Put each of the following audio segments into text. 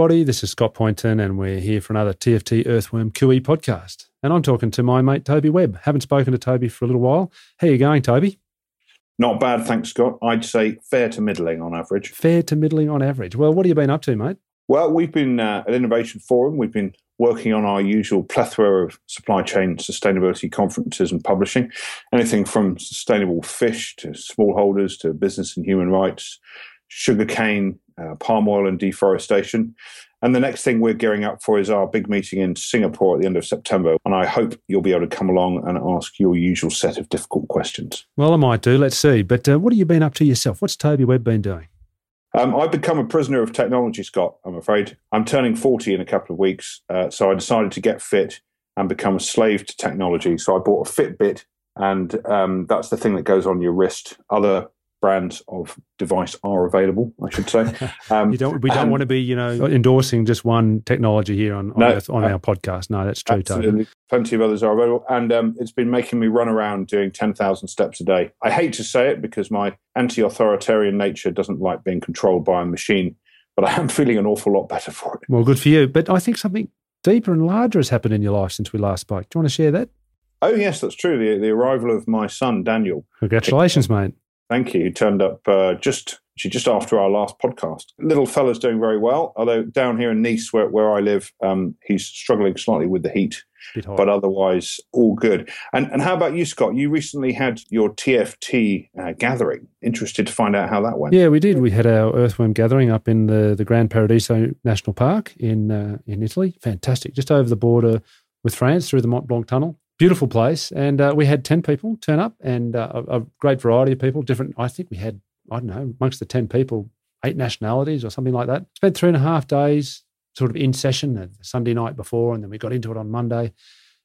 everybody. This is Scott Poynton, and we're here for another TFT Earthworm QE podcast. And I'm talking to my mate Toby Webb. Haven't spoken to Toby for a little while. How you going, Toby? Not bad, thanks, Scott. I'd say fair to middling on average. Fair to middling on average. Well, what have you been up to, mate? Well, we've been uh, at Innovation Forum. We've been working on our usual plethora of supply chain sustainability conferences and publishing, anything from sustainable fish to smallholders to business and human rights, sugarcane, uh, palm oil and deforestation. And the next thing we're gearing up for is our big meeting in Singapore at the end of September. And I hope you'll be able to come along and ask your usual set of difficult questions. Well, I might do. Let's see. But uh, what have you been up to yourself? What's Toby Webb been doing? Um, I've become a prisoner of technology, Scott, I'm afraid. I'm turning 40 in a couple of weeks. Uh, so I decided to get fit and become a slave to technology. So I bought a Fitbit, and um, that's the thing that goes on your wrist. Other brands of device are available, I should say. Um, don't, we don't want to be, you know, endorsing just one technology here on on, no, Earth, on uh, our podcast. No, that's true. Absolutely. Totally. Plenty of others are available, and um, it's been making me run around doing ten thousand steps a day. I hate to say it because my anti-authoritarian nature doesn't like being controlled by a machine, but I am feeling an awful lot better for it. Well, good for you. But I think something deeper and larger has happened in your life since we last spoke. Do you want to share that? Oh yes, that's true. The, the arrival of my son Daniel. Congratulations, mate. Thank you. He turned up uh, just just after our last podcast. Little fella's doing very well, although down here in Nice, where, where I live, um, he's struggling slightly with the heat. But otherwise, all good. And and how about you, Scott? You recently had your TFT uh, gathering. Interested to find out how that went. Yeah, we did. We had our earthworm gathering up in the the Gran Paradiso National Park in uh, in Italy. Fantastic, just over the border with France through the Mont Blanc Tunnel beautiful place. And uh, we had 10 people turn up and uh, a, great variety of people, different. I think we had, I don't know, amongst the 10 people, eight nationalities or something like that. Spent three and a half days sort of in session, the Sunday night before, and then we got into it on Monday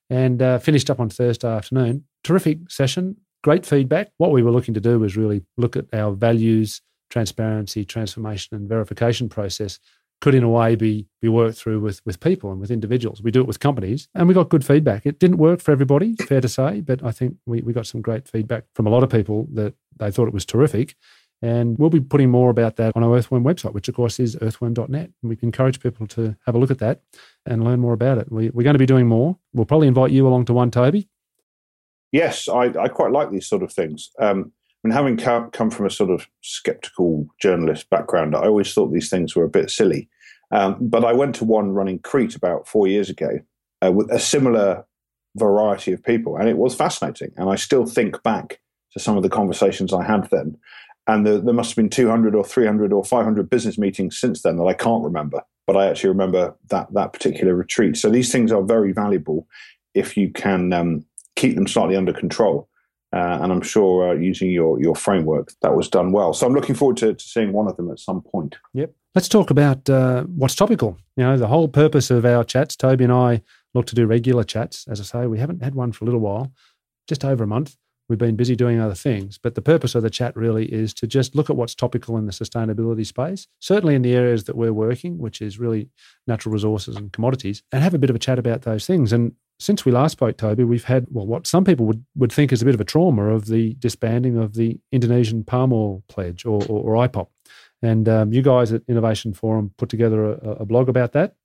and uh, finished up on Thursday afternoon. Terrific session, great feedback. What we were looking to do was really look at our values, transparency, transformation, and verification process could in a way be be worked through with with people and with individuals. We do it with companies, and we got good feedback. It didn't work for everybody, fair to say, but I think we, we got some great feedback from a lot of people that they thought it was terrific. And we'll be putting more about that on our Earthworm website, which of course is earthworm.net. And we encourage people to have a look at that and learn more about it. We, are going to be doing more. We'll probably invite you along to one, Toby. Yes, I, I quite like these sort of things. Um, mean, having come from a sort of skeptical journalist background, I always thought these things were a bit silly. Um, but I went to one running Crete about four years ago uh, with a similar variety of people, and it was fascinating. And I still think back to some of the conversations I had then. And the, there must have been 200 or 300 or 500 business meetings since then that I can't remember, but I actually remember that, that particular retreat. So these things are very valuable if you can um, keep them slightly under control. Uh, and I'm sure uh, using your your framework that was done well. So I'm looking forward to, to seeing one of them at some point. Yep. Let's talk about uh, what's topical. You know, the whole purpose of our chats. Toby and I look to do regular chats. As I say, we haven't had one for a little while, just over a month. We've been busy doing other things, but the purpose of the chat really is to just look at what's topical in the sustainability space, certainly in the areas that we're working, which is really natural resources and commodities, and have a bit of a chat about those things. And since we last spoke, Toby, we've had well, what some people would, would think is a bit of a trauma of the disbanding of the Indonesian palm oil pledge or, or, or IPOP. And um, you guys at Innovation Forum put together a, a, blog about that.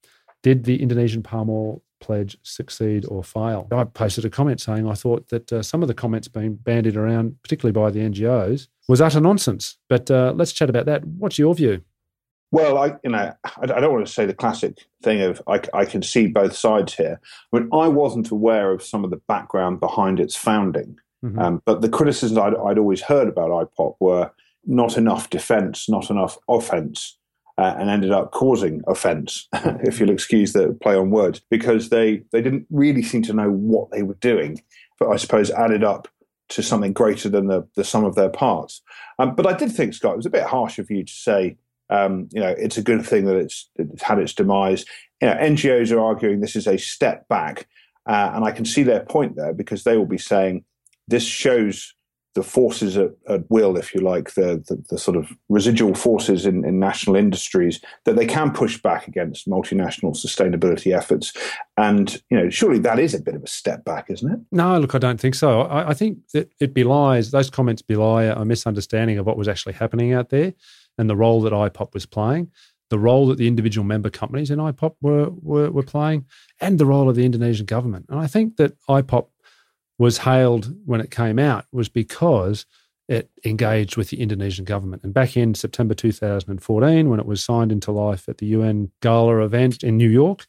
Did the Indonesian palm oil pledge succeed or fail? I posted a comment saying I thought that uh, some of the comments being bandied around, particularly by the NGOs, was utter nonsense. But uh, let's chat about that. What's your view? Well, I you know I, don't want to say the classic thing of I, I can see both sides here. I mean, I wasn't aware of some of the background behind its founding, mm-hmm. um, but the criticisms I'd, I'd, always heard about IPOP were not enough defence, not enough offence, uh, and ended up causing offence, if you'll excuse the play on words, because they they didn't really seem to know what they were doing. But I suppose added up to something greater than the, the sum of their parts. Um, but I did think, Scott, it was a bit harsh of you to say um, you know, it's a good thing that it's, it's, had its demise. You know, NGOs are arguing this is a step back, uh, and I can see their point there because they will be saying this shows the forces at, at will, if you like, the, the, the sort of residual forces in, in, national industries that they can push back against multinational sustainability efforts. And, you know, surely that is a bit of a step back, isn't it? No, look, I don't think so. I, I think that it belies, those comments belie a misunderstanding of what was actually happening out there and the role that IPOP was playing. the role that the individual member companies in IPOP were, were, were playing, and the role of the Indonesian government. And I think that IPOP was hailed when it came out was because it engaged with the Indonesian government. And back in September 2014, when it was signed into life at the UN Gala event in New York,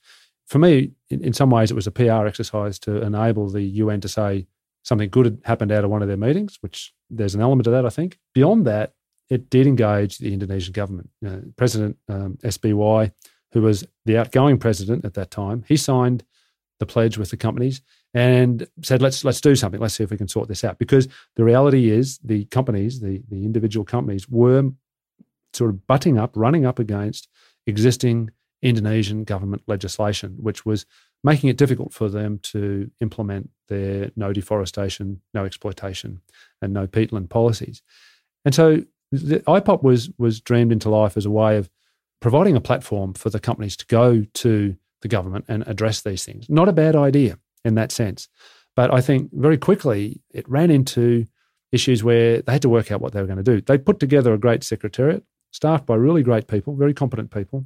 for me, in, in some ways, it was a PR exercise to enable the UN to say something good had happened out of one of their meetings, which there's an element of that, I think. Beyond that, it did engage the Indonesian government. You know, president um, SBY, who was the outgoing president at that time, he signed the pledge with the companies and said, "Let's let's do something. Let's see if we can sort this out." Because the reality is, the companies, the the individual companies, were sort of butting up, running up against existing Indonesian government legislation, which was making it difficult for them to implement their no deforestation, no exploitation, and no peatland policies. And so the IPOP was was dreamed into life as a way of providing a platform for the companies to go to the government and address these things. Not a bad idea in that sense. But I think very quickly it ran into issues where they had to work out what they were going to do. They put together a great secretariat, staffed by really great people, very competent people.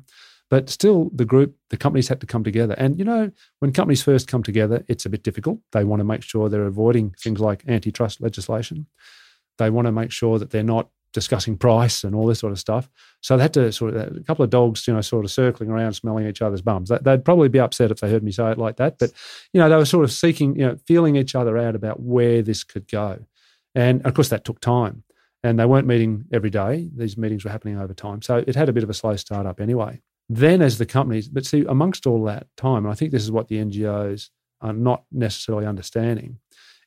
But still, the group, the companies had to come together. And, you know, when companies first come together, it's a bit difficult. They want to make sure they're avoiding things like antitrust legislation. They want to make sure that they're not discussing price and all this sort of stuff. So they had to sort of, a couple of dogs, you know, sort of circling around, smelling each other's bums. They'd probably be upset if they heard me say it like that. But, you know, they were sort of seeking, you know, feeling each other out about where this could go. And of course, that took time. And they weren't meeting every day. These meetings were happening over time. So it had a bit of a slow start up anyway. Then, as the companies, but see, amongst all that time, and I think this is what the NGOs are not necessarily understanding,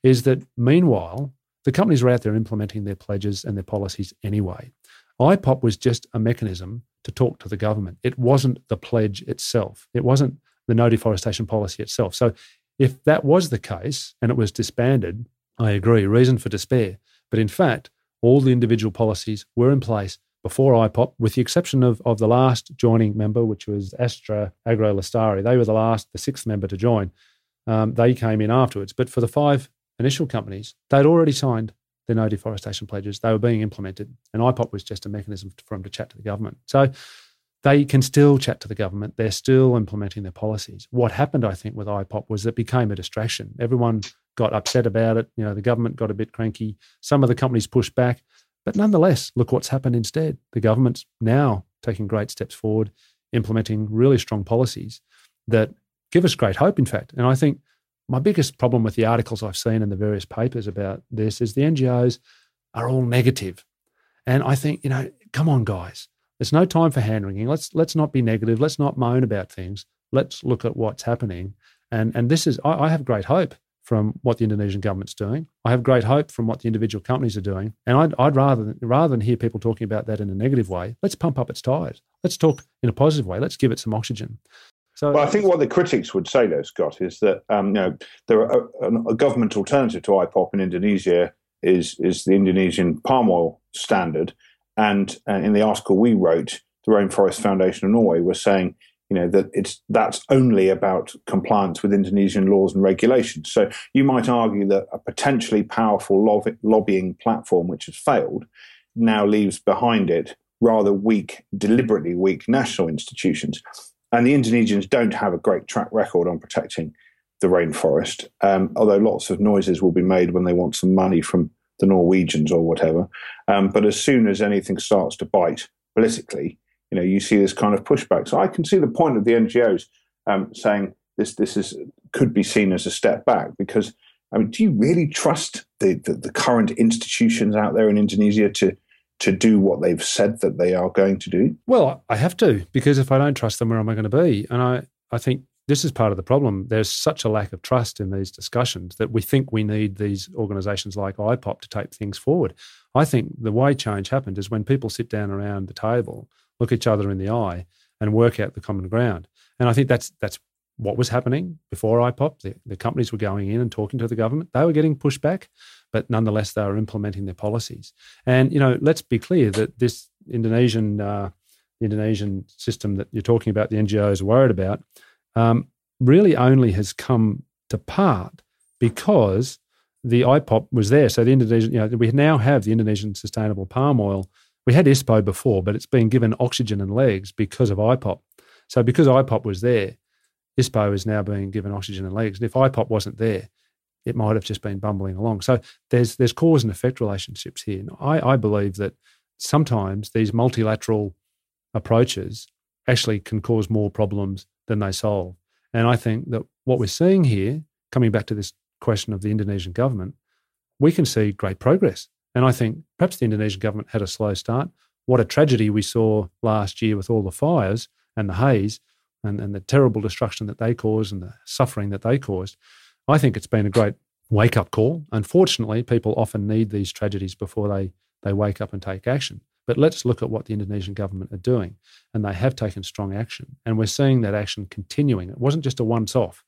is that meanwhile, the companies were out there implementing their pledges and their policies anyway. IPOP was just a mechanism to talk to the government. It wasn't the pledge itself. It wasn't the no deforestation policy itself. So if that was the case and it was disbanded, I agree, reason for despair. But in fact, all the individual policies were in place before IPOP, with the exception of, of the last joining member, which was Astra Agro Lestari. They were the last, the sixth member to join. Um, they came in afterwards. But for the five initial companies, they'd already signed their no deforestation pledges. They were being implemented. And IPOP was just a mechanism for them to chat to the government. So they can still chat to the government. They're still implementing their policies. What happened, I think, with IPOP was it became a distraction. Everyone got upset about it. You know, the government got a bit cranky. Some of the companies pushed back. But nonetheless, look what's happened instead. The government's now taking great steps forward, implementing really strong policies that give us great hope, in fact. And I think my biggest problem with the articles I've seen in the various papers about this is the NGOs are all negative. And I think, you know, come on, guys. There's no time for hand wringing. Let's let's not be negative. Let's not moan about things. Let's look at what's happening. And and this is I, I have great hope from what the Indonesian government's doing. I have great hope from what the individual companies are doing. And I'd, I'd rather, rather than hear people talking about that in a negative way, let's pump up its tires. Let's talk in a positive way. Let's give it some oxygen. So, well, I think what the critics would say, though, Scott, is that um, you know there are a, a, government alternative to IPOP in Indonesia is is the Indonesian palm oil standard, and, and in the article we wrote, the Rainforest Foundation of Norway was saying you know that it's that's only about compliance with Indonesian laws and regulations. So you might argue that a potentially powerful lobby, lobbying platform which has failed now leaves behind it rather weak, deliberately weak national institutions. And the Indonesians don't have a great track record on protecting the rainforest, um, although lots of noises will be made when they want some money from the Norwegians or whatever. Um, but as soon as anything starts to bite politically, you know, you see this kind of pushback. So I can see the point of the NGOs um, saying this this is could be seen as a step back because I mean, do you really trust the, the, the current institutions out there in Indonesia to to do what they've said that they are going to do? Well, I have to because if I don't trust them, where am I going to be? And I I think this is part of the problem. There's such a lack of trust in these discussions that we think we need these organisations like IPOP to take things forward. I think the way change happened is when people sit down around the table look each other in the eye and work out the common ground. And I think that's that's what was happening before IPOP. The, the companies were going in and talking to the government. They were getting pushback, but nonetheless they are implementing their policies. And you know, let's be clear that this Indonesian uh, Indonesian system that you're talking about, the NGOs are worried about, um, really only has come to part because the IPOP was there. So the Indonesian, you know, we now have the Indonesian Sustainable Palm Oil we had ISPO before, but it's been given oxygen and legs because of IPOP. So because IPOP was there, ISPO is now being given oxygen and legs. And if IPOP wasn't there, it might have just been bumbling along. So there's there's cause and effect relationships here. And I, I believe that sometimes these multilateral approaches actually can cause more problems than they solve. And I think that what we're seeing here, coming back to this question of the Indonesian government, we can see great progress. And I think perhaps the Indonesian government had a slow start. What a tragedy we saw last year with all the fires and the haze and, and the terrible destruction that they caused and the suffering that they caused. I think it's been a great wake up call. Unfortunately, people often need these tragedies before they, they wake up and take action. But let's look at what the Indonesian government are doing. And they have taken strong action. And we're seeing that action continuing. It wasn't just a once off.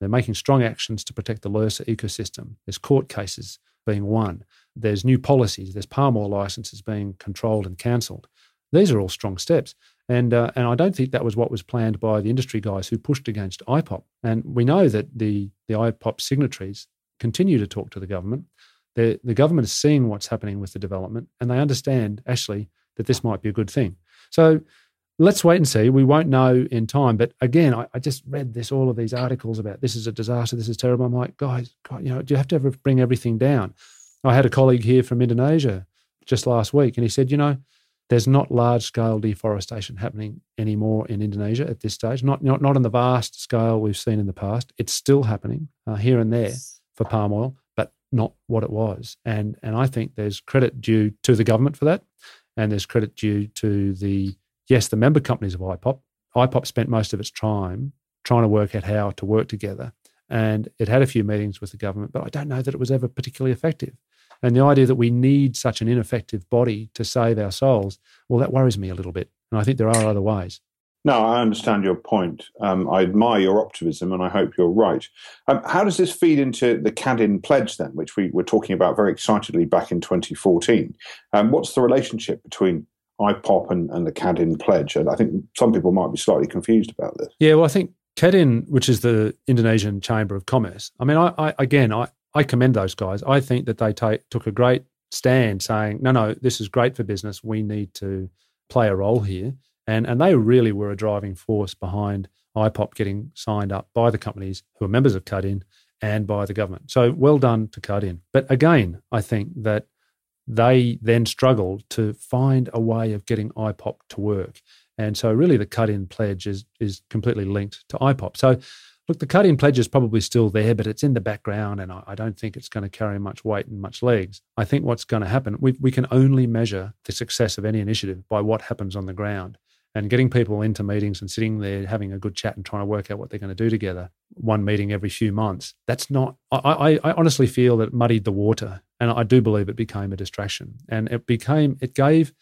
They're making strong actions to protect the Leuser ecosystem. There's court cases being won. There's new policies. There's palm oil licenses being controlled and cancelled. These are all strong steps. And, uh, and I don't think that was what was planned by the industry guys who pushed against IPOP. And we know that the, the IPOP signatories continue to talk to the government. The, the government is seeing what's happening with the development, and they understand, actually, that this might be a good thing. So let's wait and see. We won't know in time. But again, I, I, just read this, all of these articles about this is a disaster, this is terrible. I'm like, guys, God, you know, do you have to ever bring everything down? I had a colleague here from Indonesia just last week, and he said, you know, there's not large scale deforestation happening anymore in Indonesia at this stage, not, not, not on the vast scale we've seen in the past. It's still happening uh, here and there for palm oil, but not what it was. And, and I think there's credit due to the government for that. And there's credit due to the, yes, the member companies of IPOP. IPOP spent most of its time trying to work out how to work together. And it had a few meetings with the government, but I don't know that it was ever particularly effective. And the idea that we need such an ineffective body to save our souls, well, that worries me a little bit. And I think there are other ways. No, I understand your point. Um, I admire your optimism, and I hope you're right. Um, how does this feed into the KADIN pledge, then, which we were talking about very excitedly back in 2014? Um, what's the relationship between IPOP and, and the KADIN pledge? And I think some people might be slightly confused about this. Yeah, well, I think KADIN, which is the Indonesian Chamber of Commerce, I mean, I, I again, I, I commend those guys. I think that they take, took a great stand saying, no, no, this is great for business. We need to play a role here. And, and they really were a driving force behind IPOP getting signed up by the companies who are members of KADIN and by the government. So well done to KADIN. But again, I think that they then struggled to find a way of getting IPOP to work. And so really the KADIN pledge is, is completely linked to IPOP. So Look, the KADIN pledge is probably still there, but it's in the background, and I, I don't think it's going to carry much weight and much legs. I think what's going to happen, we, we can only measure the success of any initiative by what happens on the ground. And getting people into meetings and sitting there having a good chat and trying to work out what they're going to do together, one meeting every few months, that's not, I, I, I honestly feel that it muddied the water. And I do believe it became a distraction. And it became, it gave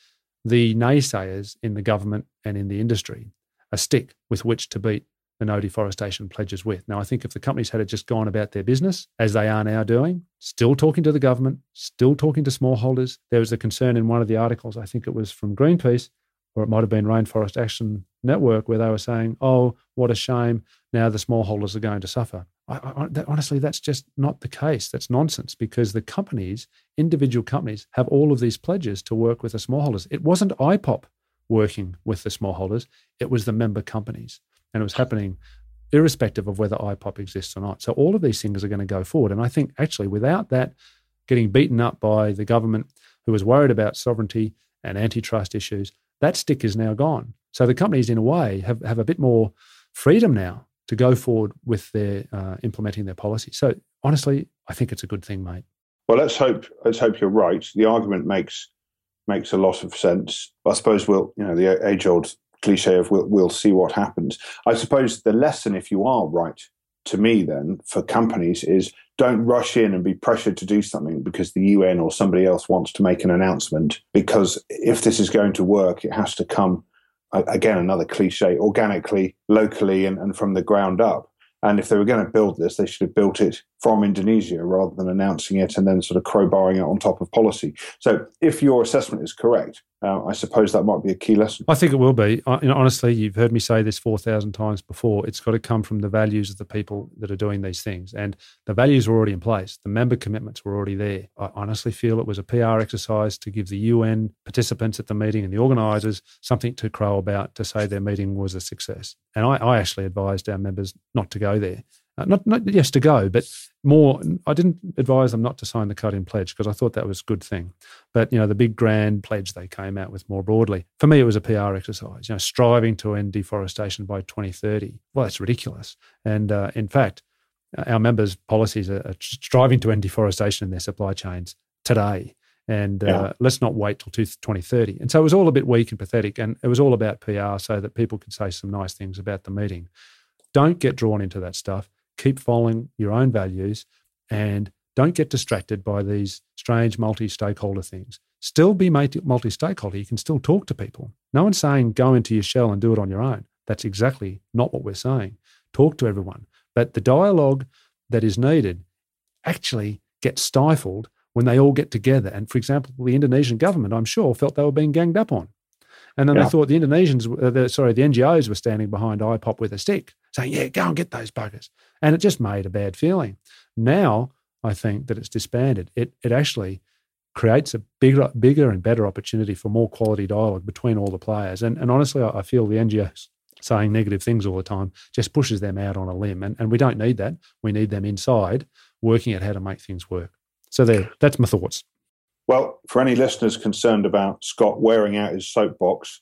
the naysayers in the government and in the industry a stick with which to beat the no deforestation pledges with. Now, I think if the companies had just gone about their business as they are now doing, still talking to the government, still talking to smallholders, there was a concern in one of the articles, I think it was from Greenpeace, or it might have been Rainforest Action Network, where they were saying, oh, what a shame, now the smallholders are going to suffer. I, I, that, honestly, that's just not the case. That's nonsense because the companies, individual companies, have all of these pledges to work with the smallholders. It wasn't IPOP working with the smallholders, it was the member companies and it was happening irrespective of whether IPOP exists or not. So all of these things are going to go forward. And I think actually without that getting beaten up by the government who was worried about sovereignty and antitrust issues, that stick is now gone. So the companies, in a way, have, have a bit more freedom now to go forward with their uh, implementing their policy. So honestly, I think it's a good thing, mate. Well, let's hope let's hope you're right. The argument makes makes a lot of sense. I suppose we'll you know the age old cliche of we'll, we'll see what happens. I suppose the lesson, if you are right, to me then for companies is don't rush in and be pressured to do something because the UN or somebody else wants to make an announcement. Because if this is going to work, it has to come again another cliche organically, locally, and, and from the ground up. And if they were going to build this, they should have built it from Indonesia rather than announcing it and then sort of crowbarring it on top of policy. So if your assessment is correct, uh, I suppose that might be a key lesson. I think it will be. I, honestly, you've heard me say this 4,000 times before. It's got to come from the values of the people that are doing these things. And the values were already in place. The member commitments were already there. I honestly feel it was a PR exercise to give the UN participants at the meeting and the organisers something to crow about to say their meeting was a success. And I, I actually advised our members not to go there uh, not, not yes to go, but more. I didn't advise them not to sign the KADIN pledge because I thought that was a good thing. But you know, the big grand pledge they came out with more broadly. For me, it was a PR exercise. You know, striving to end deforestation by 2030. Well, that's ridiculous. And uh, in fact, our members' policies are, are, striving to end deforestation in their supply chains today. And uh, let's not wait till 2030. And so it was all a bit weak and pathetic. And it was all about PR so that people could say some nice things about the meeting. Don't get drawn into that stuff keep following your own values and don't get distracted by these strange multi stakeholder things. Still be multi stakeholder. You can still talk to people. No one's saying go into your shell and do it on your own. That's exactly not what we're saying. Talk to everyone. But the dialogue that is needed actually gets stifled when they all get together. And for example, the Indonesian government, I'm sure, felt they were being ganged up on. And then yeah. they thought the Indonesians, uh, the, sorry, the NGOs were standing behind IPOP with a stick, saying, "Yeah, go and get those buggers," and it just made a bad feeling. Now I think that it's disbanded. It it actually creates a bigger, bigger and better opportunity for more quality dialogue between all the players. And and honestly, I, I feel the NGOs saying negative things all the time just pushes them out on a limb, and and we don't need that. We need them inside working at how to make things work. So there, that's my thoughts. Well, for any listeners concerned about Scott wearing out his soapbox,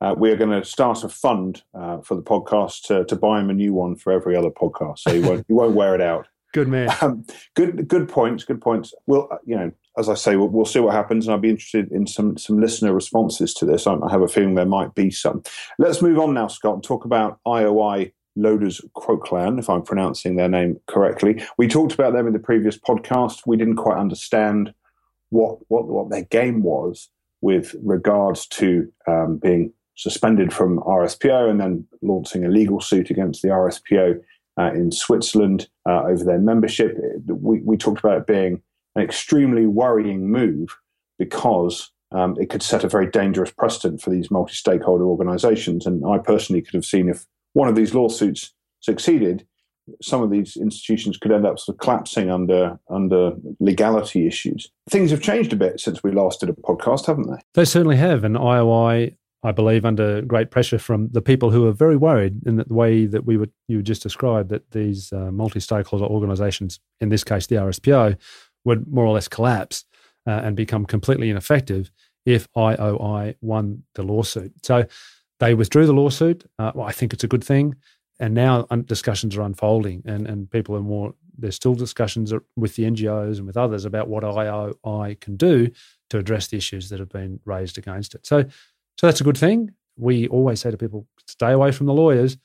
uh, we are going to start a fund uh, for the podcast to, to, buy him a new one for every other podcast, so he won't he won't wear it out. Good man. Um, good good points. Good points. Well, you know, as I say, we'll, we'll, see what happens, and I'll be interested in some some listener responses to this. I, I have a feeling there might be some. Let's move on now, Scott, and talk about IOI Loders Croklaan, if I'm pronouncing their name correctly. We talked about them in the previous podcast. We didn't quite understand what what what their game was with regards to um, being suspended from RSPO and then launching a legal suit against the RSPO uh, in Switzerland uh, over their membership. We, we talked about it being an extremely worrying move because um, it could set a very dangerous precedent for these multi stakeholder organizations. And I personally could have seen if one of these lawsuits succeeded, some of these institutions could end up sort of collapsing under under legality issues. Things have changed a bit since we last did a podcast, haven't they? They certainly have. And IOI, I believe, under great pressure from the people who are very worried in the way that we would you just described that these uh, multi-stakeholder organisations, in this case the RSPO, would more or less collapse uh, and become completely ineffective if IOI won the lawsuit. So they withdrew the lawsuit. Uh, well, I think it's a good thing and now discussions are unfolding and, and people are more there's still discussions with the ngos and with others about what ioi can do to address the issues that have been raised against it so so that's a good thing we always say to people stay away from the lawyers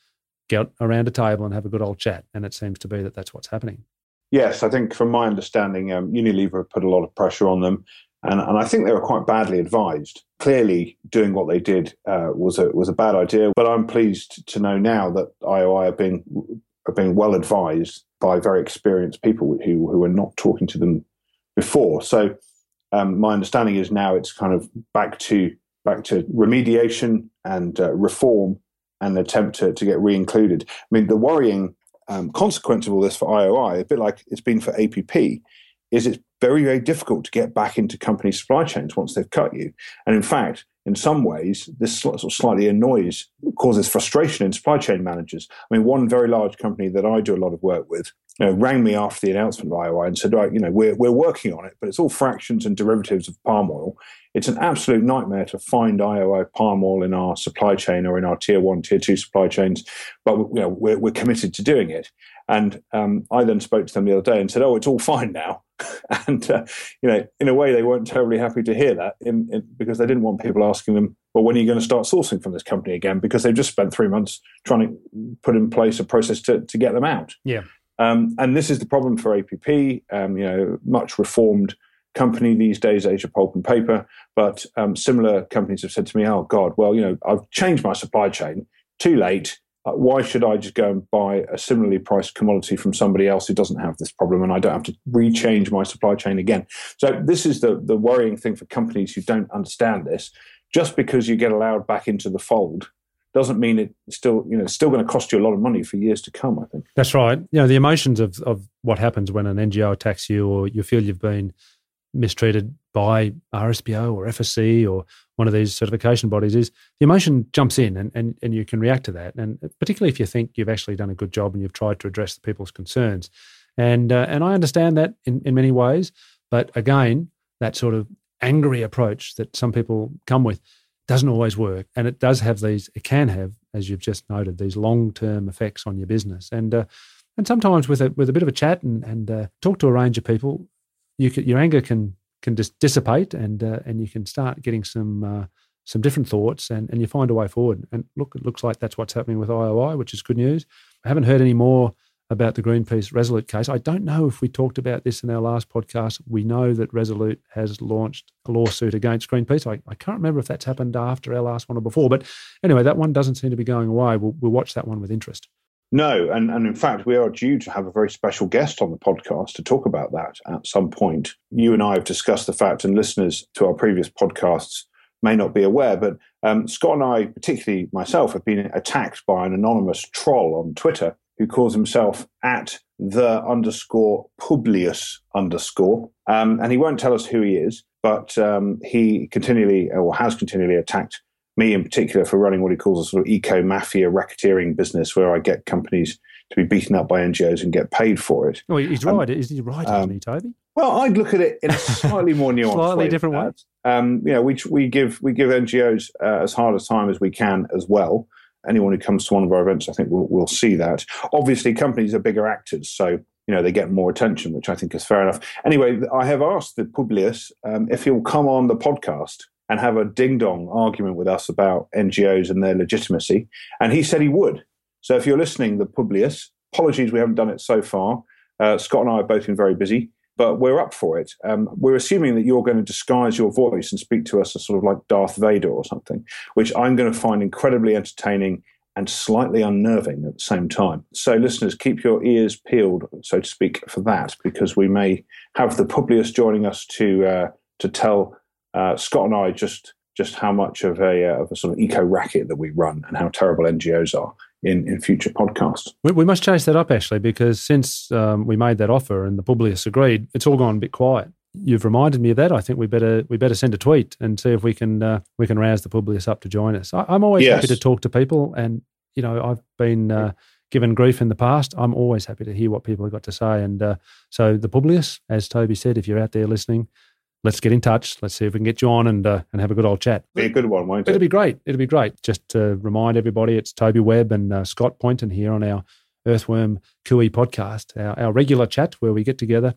get around a table and have a good old chat and it seems to be that that's what's happening yes i think from my understanding um, unilever put a lot of pressure on them and, and I think they were quite badly advised. Clearly, doing what they did uh, was a was a bad idea. But I'm pleased to know now that IOI are being are being well advised by very experienced people who who are not talking to them before. So um, my understanding is now it's kind of back to back to remediation and uh, reform and attempt to, to get re-included. I mean, the worrying um, consequence of all this for IOI, a bit like it's been for APP, is it's very, very difficult to get back into company supply chains once they've cut you. And in fact, in some ways, this sort of slightly annoys, causes frustration in supply chain managers. I mean, one very large company that I do a lot of work with you know, rang me after the announcement of IOI and said, right, you know, we're, we're working on it, but it's all fractions and derivatives of palm oil. It's an absolute nightmare to find IOI palm oil in our supply chain or in our tier one, tier two supply chains, but you know, we're, we're committed to doing it. And um, I then spoke to them the other day and said, "Oh, it's all fine now." and uh, you know, in a way, they weren't terribly happy to hear that, in, in, because they didn't want people asking them, "Well, when are you going to start sourcing from this company again?" Because they've just spent three months trying to put in place a process to to get them out. Yeah. Um, and this is the problem for APP. Um, you know, much reformed company these days, Asia Pulp and Paper. But um, similar companies have said to me, "Oh God, well, you know, I've changed my supply chain. Too late. Uh, why should I just go and buy a similarly priced commodity from somebody else who doesn't have this problem and I don't have to rechange my supply chain again? So this is the, the worrying thing for companies who don't understand this. just because you get allowed back into the fold doesn't mean it still you know it's still going to cost you a lot of money for years to come i think that's right you know the emotions of of what happens when an ngo attacks you or you feel you've been mistreated by RSPO or FSC or one of these certification bodies is the emotion jumps in and, and, and you can react to that. And particularly if you think you've actually done a good job and you've tried to address the people's concerns. And, uh, and I understand that in, in many ways. But again, that sort of angry approach that some people come with doesn't always work. And it does have these, it can have, as you've just noted, these long term effects on your business. And, uh, and sometimes with a, with a bit of a chat and, and uh, talk to a range of people, you can, your anger can can just dissipate and uh, and you can start getting some uh, some different thoughts and, and you find a way forward. And look, it looks like that's what's happening with IOI, which is good news. I haven't heard any more about the Greenpeace Resolute case. I don't know if we talked about this in our last podcast. We know that Resolute has launched a lawsuit against Greenpeace. I, I can't remember if that's happened after our last one or before, but anyway, that one doesn't seem to be going away. We'll, we'll watch that one with interest. No, and, and in fact, we are due to have a very special guest on the podcast to talk about that at some point. You and I have discussed the fact, and listeners to our previous podcasts may not be aware, but um, Scott and I, particularly myself, have been attacked by an anonymous troll on Twitter who calls himself at the underscore Publius underscore. Um, and he won't tell us who he is, but um, he continually or has continually attacked me in particular for running what he calls a sort of eco mafia racketeering business where I get companies to be beaten up by NGOs and get paid for it. Oh, he's um, right. Is he right, um, he, Toby? Well, I'd look at it in a slightly more nuanced, slightly way different way. Um, you know, we we give we give NGOs uh, as hard a time as we can as well. Anyone who comes to one of our events, I think, will will see that. Obviously, companies are bigger actors, so you know they get more attention, which I think is fair enough. Anyway, I have asked the Publius um, if he'll come on the podcast and have a ding dong argument with us about NGOs and their legitimacy. And he said he would. So if you're listening, the Publius, apologies we haven't done it so far. Uh, Scott and I have both been very busy, but we're up for it. Um, we're assuming that you're going to disguise your voice and speak to us as sort of like Darth Vader or something, which I'm going to find incredibly entertaining and slightly unnerving at the same time. So, listeners, keep your ears peeled, so to speak, for that, because we may have the Publius joining us to uh, to tell uh, Scott and I just just how much of a uh, of a sort of eco racket that we run and how terrible NGOs are in, in future podcasts. We, we must chase that up actually because since um, we made that offer and the Publius agreed, it's all gone a bit quiet. You've reminded me of that. I think we better we better send a tweet and see if we can uh, we can rouse the Publius up to join us. I, am always yes. happy to talk to people, and you know I've been uh, given grief in the past. I'm always happy to hear what people have got to say. And uh, so the Publius, as Toby said, if you're out there listening, let's get in touch. Let's see if we can get you on and uh, and have a good old chat. Be a good one, won't it? It'll be great. It'll be great. Just to remind everybody, it's Toby Webb and uh, Scott Poynton here on our Earthworm Cooey podcast, our, our regular chat where we get together.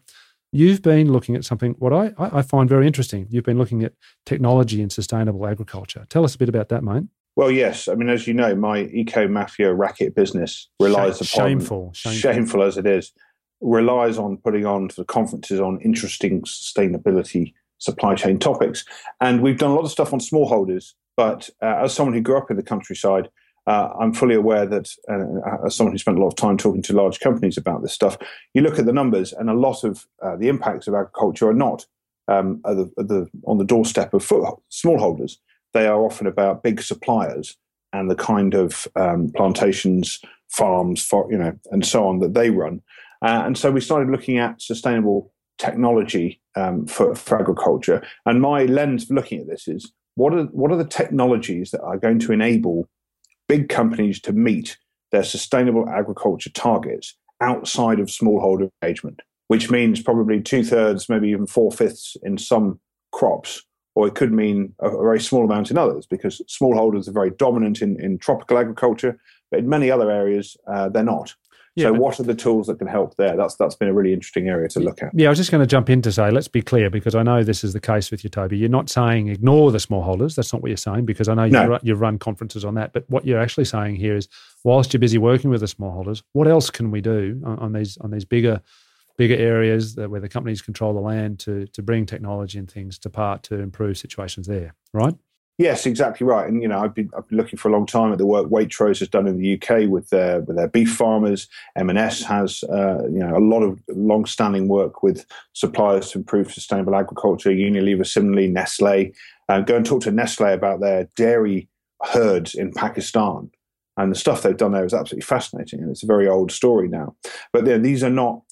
You've been looking at something what I, I find very interesting. You've been looking at technology and sustainable agriculture. Tell us a bit about that, mate. Well, yes. I mean, as you know, my eco mafia racket business relies Shame, upon shameful, shameful, shameful as it is, relies on putting on the conferences on interesting sustainability supply chain topics. And we've done a lot of stuff on smallholders. But uh, as someone who grew up in the countryside, uh, I'm fully aware that, uh, as someone who spent a lot of time talking to large companies about this stuff, you look at the numbers, and a lot of uh, the impacts of agriculture are not um, at the, at the, on the doorstep of smallholders. They are often about big suppliers and the kind of um, plantations, farms, for, you know, and so on that they run. Uh, and so we started looking at sustainable technology um, for, for agriculture. And my lens of looking at this is what are what are the technologies that are going to enable big companies to meet their sustainable agriculture targets outside of smallholder engagement, which means probably two thirds, maybe even four fifths in some crops, or it could mean a, a very small amount in others, because smallholders are very dominant in, in tropical agriculture, but in many other areas uh, they're not. Yeah, so, what are the tools that can help there? That's that's been a really interesting area to look at. Yeah, I was just going to jump in to say, let's be clear, because I know this is the case with you, Toby. You're not saying ignore the smallholders. That's not what you're saying, because I know no. you you've run conferences on that. But what you're actually saying here is, whilst you're busy working with the smallholders, what else can we do on, on these on these bigger bigger areas where the companies control the land to to bring technology and things to part to improve situations there, right? Yes, exactly right. And you know, I've been I've been looking for a long time at the work Waitrose has done in the UK with their with their beef farmers. M&S has uh, you know a lot of long-standing work with suppliers to improve sustainable agriculture. Unilever, similarly, Nestle. Uh, go and talk to Nestle about their dairy herds in Pakistan. And the stuff they've done there is absolutely fascinating, and it's a very old story now. But these are not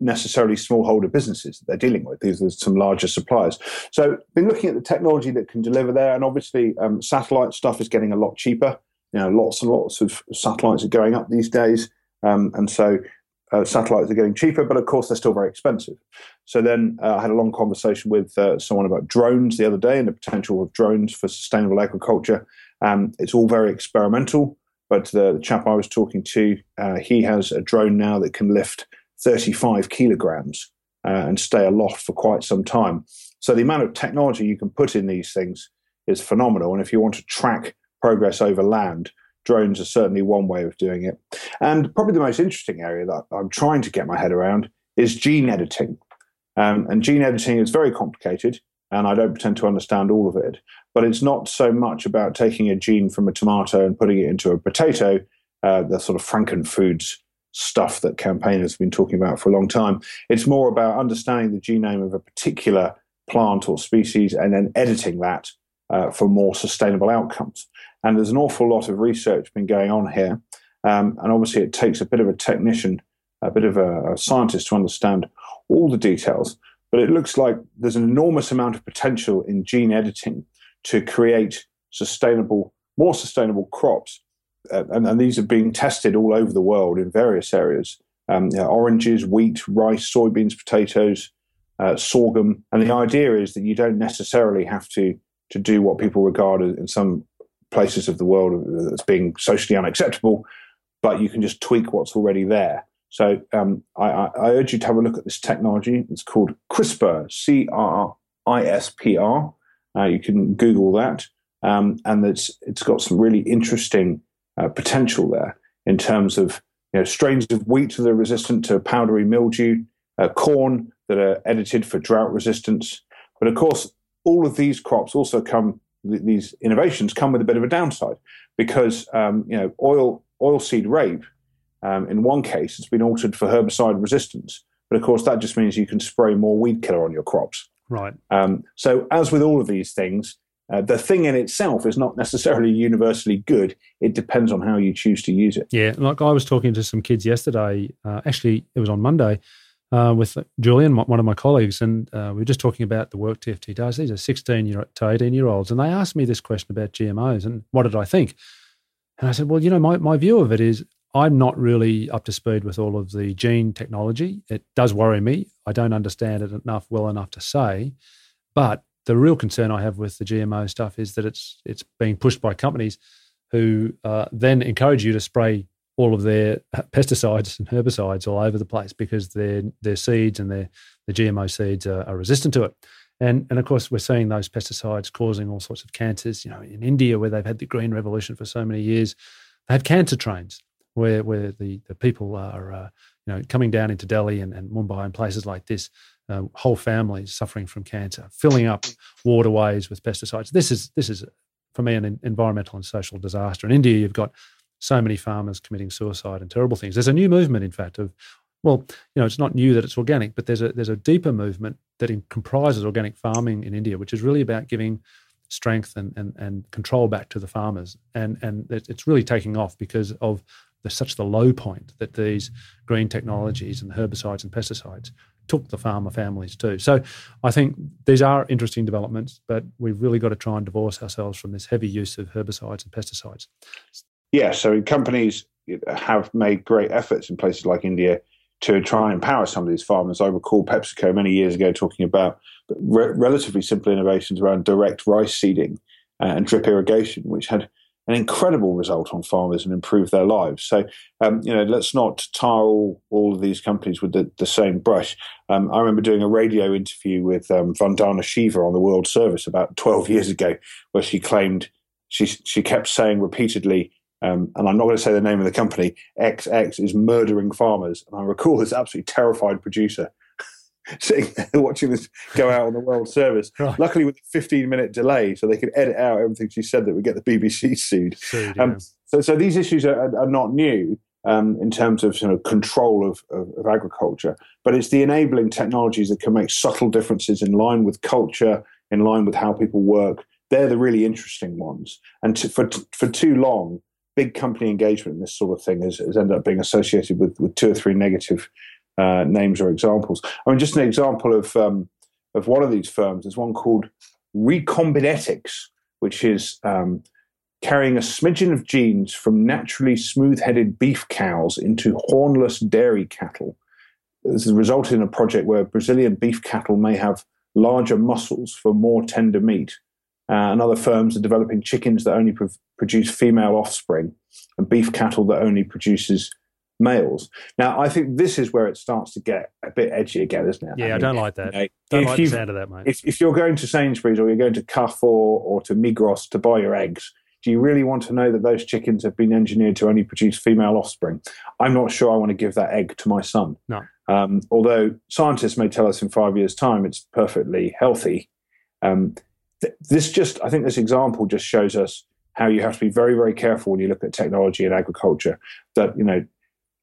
necessarily smallholder businesses that they're dealing with. These are some larger suppliers. So, been looking at the technology that can deliver there, and obviously, um, satellite stuff is getting a lot cheaper. You know, lots and lots of satellites are going up these days, um, and so uh, satellites are getting cheaper, but of course they're still very expensive. So then uh, I had a long conversation with uh, someone about drones the other day and the potential of drones for sustainable agriculture. Um, it's all very experimental, but the, the chap I was talking to, uh, he has a drone now that can lift 35 kilograms uh, and stay aloft for quite some time. So the amount of technology you can put in these things is phenomenal. And if you want to track progress over land, drones are certainly one way of doing it. And probably the most interesting area that I'm trying to get my head around is gene editing. Um, and gene editing is very complicated, and I don't pretend to understand all of it. But it's not so much about taking a gene from a tomato and putting it into a potato, uh, the sort of frankenfoods stuff that campaigners have been talking about for a long time. It's more about understanding the genome of a particular plant or species and then editing that uh, for more sustainable outcomes. And there's an awful lot of research been going on here. Um, and obviously, it takes a bit of a technician, a bit of a, a scientist to understand all the details. But it looks like there's an enormous amount of potential in gene editing to create sustainable, more sustainable crops and, and, these are being tested all over the world in various areas um, you know, oranges, wheat, rice, soybeans, potatoes, uh, sorghum. And the idea is that you don't necessarily have to, to do what people regard in some places of the world as being socially unacceptable, but you can just tweak what's already there. So um, I, I, urge you to have a look at this technology. It's called CRISPR, C R I S P R. Uh, you can Google that. Um, and it's, it's got some really interesting uh, potential there in terms of you know, strains of wheat that are resistant to powdery mildew, uh, corn that are edited for drought resistance. But of course, all of these crops also come; these innovations come with a bit of a downside because um, you know oil oilseed rape. Um, in one case, it's been altered for herbicide resistance, but of course that just means you can spray more weed killer on your crops. Right. Um, so, as with all of these things, uh, the thing in itself is not necessarily universally good. It depends on how you choose to use it. Yeah, like I was talking to some kids yesterday. Uh, actually, it was on Monday uh, with Julian, one of my colleagues, and uh, we were just talking about the work TFT does. These are 16 year to 18 year olds, and they asked me this question about GMOs and what did I think? And I said, well, you know, my, my view of it is I'm not really up to speed with all of the gene technology. It does worry me. I don't understand it enough well enough to say, but the real concern I have with the GMO stuff is that it's it's being pushed by companies who uh, then encourage you to spray all of their pesticides and herbicides all over the place because their their seeds and their the GMO seeds are, are, resistant to it. And and of course we're seeing those pesticides causing all sorts of cancers. You know, in India where they've had the green revolution for so many years, they have cancer trains where where the the people are uh, you know coming down into Delhi and, and Mumbai and places like this uh, whole families suffering from cancer, filling up waterways with pesticides. This is this is for me an environmental and social disaster. In India, you've got so many farmers committing suicide and terrible things. There's a new movement, in fact, of well, you know, it's not new that it's organic, but there's a there's a deeper movement that comprises organic farming in India, which is really about giving strength and, and, and control back to the farmers. And and it's really taking off because of the, such the low point that these green technologies and herbicides and pesticides took the farmer families too. So I think these are interesting developments, but we've really got to try and divorce ourselves from this heavy use of herbicides and pesticides. Yeah, so companies have made great efforts in places like India to try and empower some of these farmers. I recall PepsiCo many years ago talking about re- relatively simple innovations around direct rice seeding uh, and drip irrigation, which had an incredible result on farmers and improve their lives. So, um, you know, let's not tar all, all of these companies with the, the same brush. Um, I remember doing a radio interview with um, Vandana Shiva on the World Service about 12 years ago, where she claimed she she kept saying repeatedly, um, and I'm not going to say the name of the company, XX is murdering farmers. And I recall this absolutely terrified producer sitting there watching this go out on the World Service. Right. Luckily, with a 15 minute delay, so they could edit out everything she said that would get the BBC sued. sued um, yeah. so, so these issues are, are not new. Um, in terms of sort of control of, of, of, agriculture. But it's the enabling technologies that can make subtle differences in line with culture, in line with how people work. They're the really interesting ones. And to, for for too long, big company engagement in this sort of thing has, has ended up being associated with, with two or three negative uh, names or examples. I mean, just an example of um, of one of these firms. There's one called Recombinetics, which is um, carrying a smidgen of genes from naturally smooth-headed beef cows into hornless dairy cattle. This has resulted in a project where Brazilian beef cattle may have larger muscles for more tender meat. Uh, and other firms are developing chickens that only pro- produce female offspring and beef cattle that only produces males. Now, I think this is where it starts to get a bit edgy again, isn't it? Yeah, I, mean, I don't like that. You know, don't like the sound of that, mate. If, if, you're going to Sainsbury's or you're going to Carrefour or to Migros to buy your eggs, do you really want to know that those chickens have been engineered to only produce female offspring? I'm not sure I want to give that egg to my son. No. Um, although scientists may tell us in five years' time it's perfectly healthy. Um, th- this just, I think this example just shows us how you have to be very, very careful when you look at technology and agriculture. That, you know,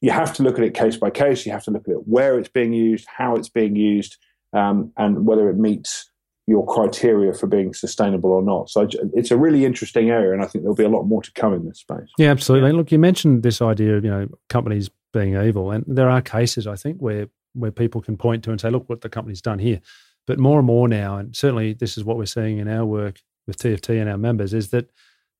you have to look at it case by case. You have to look at it where it's being used, how it's being used, um, and whether it meets your criteria for being sustainable or not. So it's a really interesting area, and I think there'll be a lot more to come in this space. Yeah, absolutely. Look, you mentioned this idea of you know companies being evil, and there are cases I think where where people can point to and say, look what the company's done here. But more and more now, and certainly this is what we're seeing in our work with TFT and our members, is that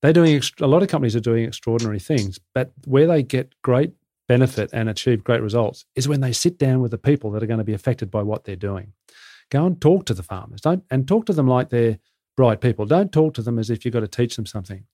they're doing a lot of companies are doing extraordinary things, but where they get great benefit and achieve great results is when they sit down with the people that are going to be affected by what they're doing. Go and talk to the farmers. Don't and talk to them like they're bright people. Don't talk to them as if you've got to teach them something.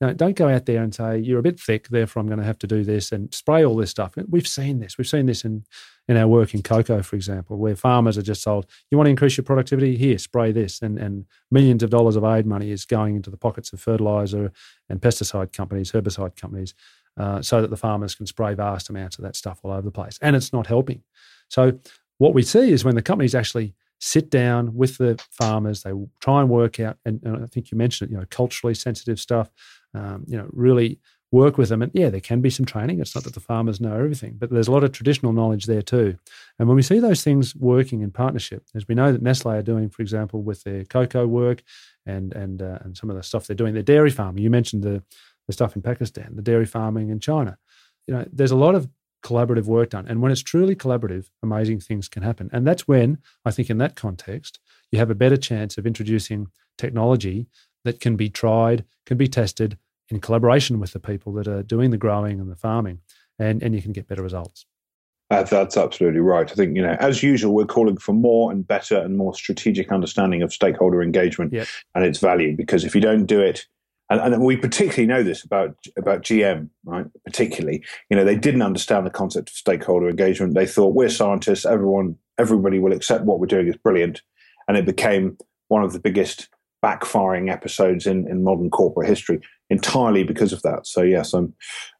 Now, don't go out there and say you're a bit thick, therefore I'm going to have to do this and spray all this stuff. We've seen this. We've seen this in in our work in cocoa, for example, where farmers are just told, "You want to increase your productivity? Here, spray this," and and millions of dollars of aid money is going into the pockets of fertilizer and pesticide companies, herbicide companies, uh, so that the farmers can spray vast amounts of that stuff all over the place. And it's not helping. So, what we see is when the companies actually sit down with the farmers, they try and work out, and, and I think you mentioned it, you know, culturally sensitive stuff, um, you know, really work with them. And yeah, there can be some training. It's not that the farmers know everything, but there's a lot of traditional knowledge there too. And when we see those things working in partnership, as we know that Nestle are doing, for example, with their cocoa work and and uh, and some of the stuff they're doing, their dairy farming. You mentioned the the stuff in Pakistan, the dairy farming in China. You know, there's a lot of collaborative work done. And when it's truly collaborative, amazing things can happen. And that's when I think in that context, you have a better chance of introducing technology that can be tried, can be tested in collaboration with the people that are doing the growing and the farming, and, and you can get better results. That's, that's absolutely right. I think, you know, as usual, we're calling for more and better and more strategic understanding of stakeholder engagement yep. and its value. Because if you don't do it and, and, we particularly know this about about GM, right? Particularly, you know, they didn't understand the concept of stakeholder engagement. They thought we're scientists, everyone, everybody will accept what we're doing is brilliant, and it became one of the biggest backfiring episodes in, in modern corporate history entirely because of that. So yes, I'm,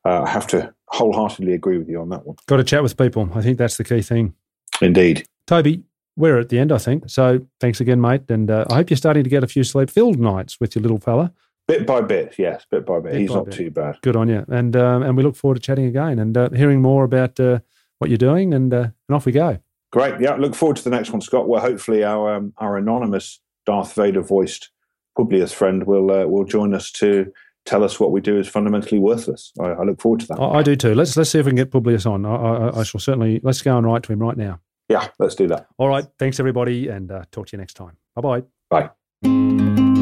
uh, I have to wholeheartedly agree with you on that one. Got to chat with people. I think that's the key thing. Indeed, Toby. We're at the end, I think. So thanks again, mate. And uh, I hope you're starting to get a few sleep-filled nights with your little fella. Bit by bit, yes, bit by bit. bit He's by not bit. too bad. Good on you, and um, and we look forward to chatting again and uh, hearing more about uh, what you're doing, and uh, and off we go. Great, yeah. Look forward to the next one, Scott. Where hopefully our um, our anonymous Darth Vader voiced Publius friend will uh, will join us to tell us what we do is fundamentally worthless. I, I look forward to that. I, I, do too. Let's let's see if we can get Publius on. I, I, I, shall certainly. Let's go and write to him right now. Yeah, let's do that. All right. Thanks everybody, and uh, talk to you next time. Bye-bye. Bye.